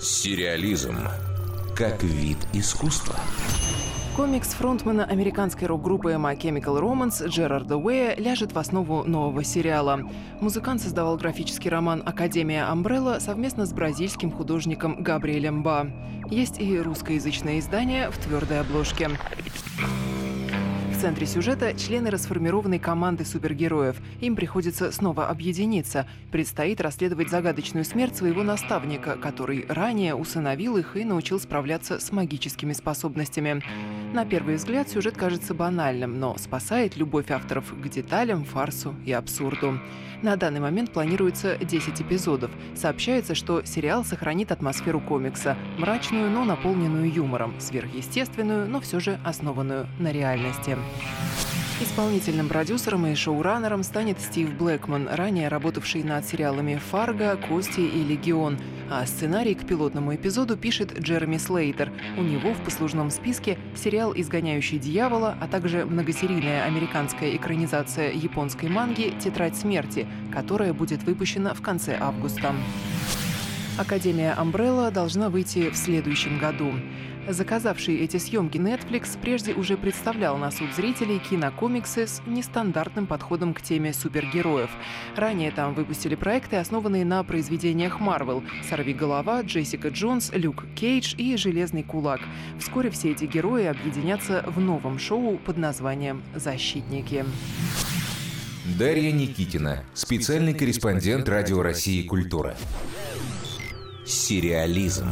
Сериализм как вид искусства. Комикс фронтмена американской рок-группы My Chemical Romance Джерарда Уэя ляжет в основу нового сериала. Музыкант создавал графический роман «Академия Амбрелла» совместно с бразильским художником Габриэлем Ба. Есть и русскоязычное издание в твердой обложке. В центре сюжета члены расформированной команды супергероев. Им приходится снова объединиться. Предстоит расследовать загадочную смерть своего наставника, который ранее усыновил их и научил справляться с магическими способностями. На первый взгляд сюжет кажется банальным, но спасает любовь авторов к деталям, фарсу и абсурду. На данный момент планируется 10 эпизодов. Сообщается, что сериал сохранит атмосферу комикса, мрачную, но наполненную юмором, сверхъестественную, но все же основанную на реальности. Исполнительным продюсером и шоураннером станет Стив Блэкман, ранее работавший над сериалами «Фарго», «Кости» и «Легион», а сценарий к пилотному эпизоду пишет Джереми Слейтер. У него в послужном списке сериал «Изгоняющий дьявола», а также многосерийная американская экранизация японской манги «Тетрадь смерти», которая будет выпущена в конце августа. Академия Umbrella должна выйти в следующем году. Заказавший эти съемки Netflix прежде уже представлял на суд зрителей кинокомиксы с нестандартным подходом к теме супергероев. Ранее там выпустили проекты, основанные на произведениях Marvel «Сорви голова», «Джессика Джонс», «Люк Кейдж» и «Железный кулак». Вскоре все эти герои объединятся в новом шоу под названием «Защитники». Дарья Никитина, специальный корреспондент Радио России «Культура». Сериализм.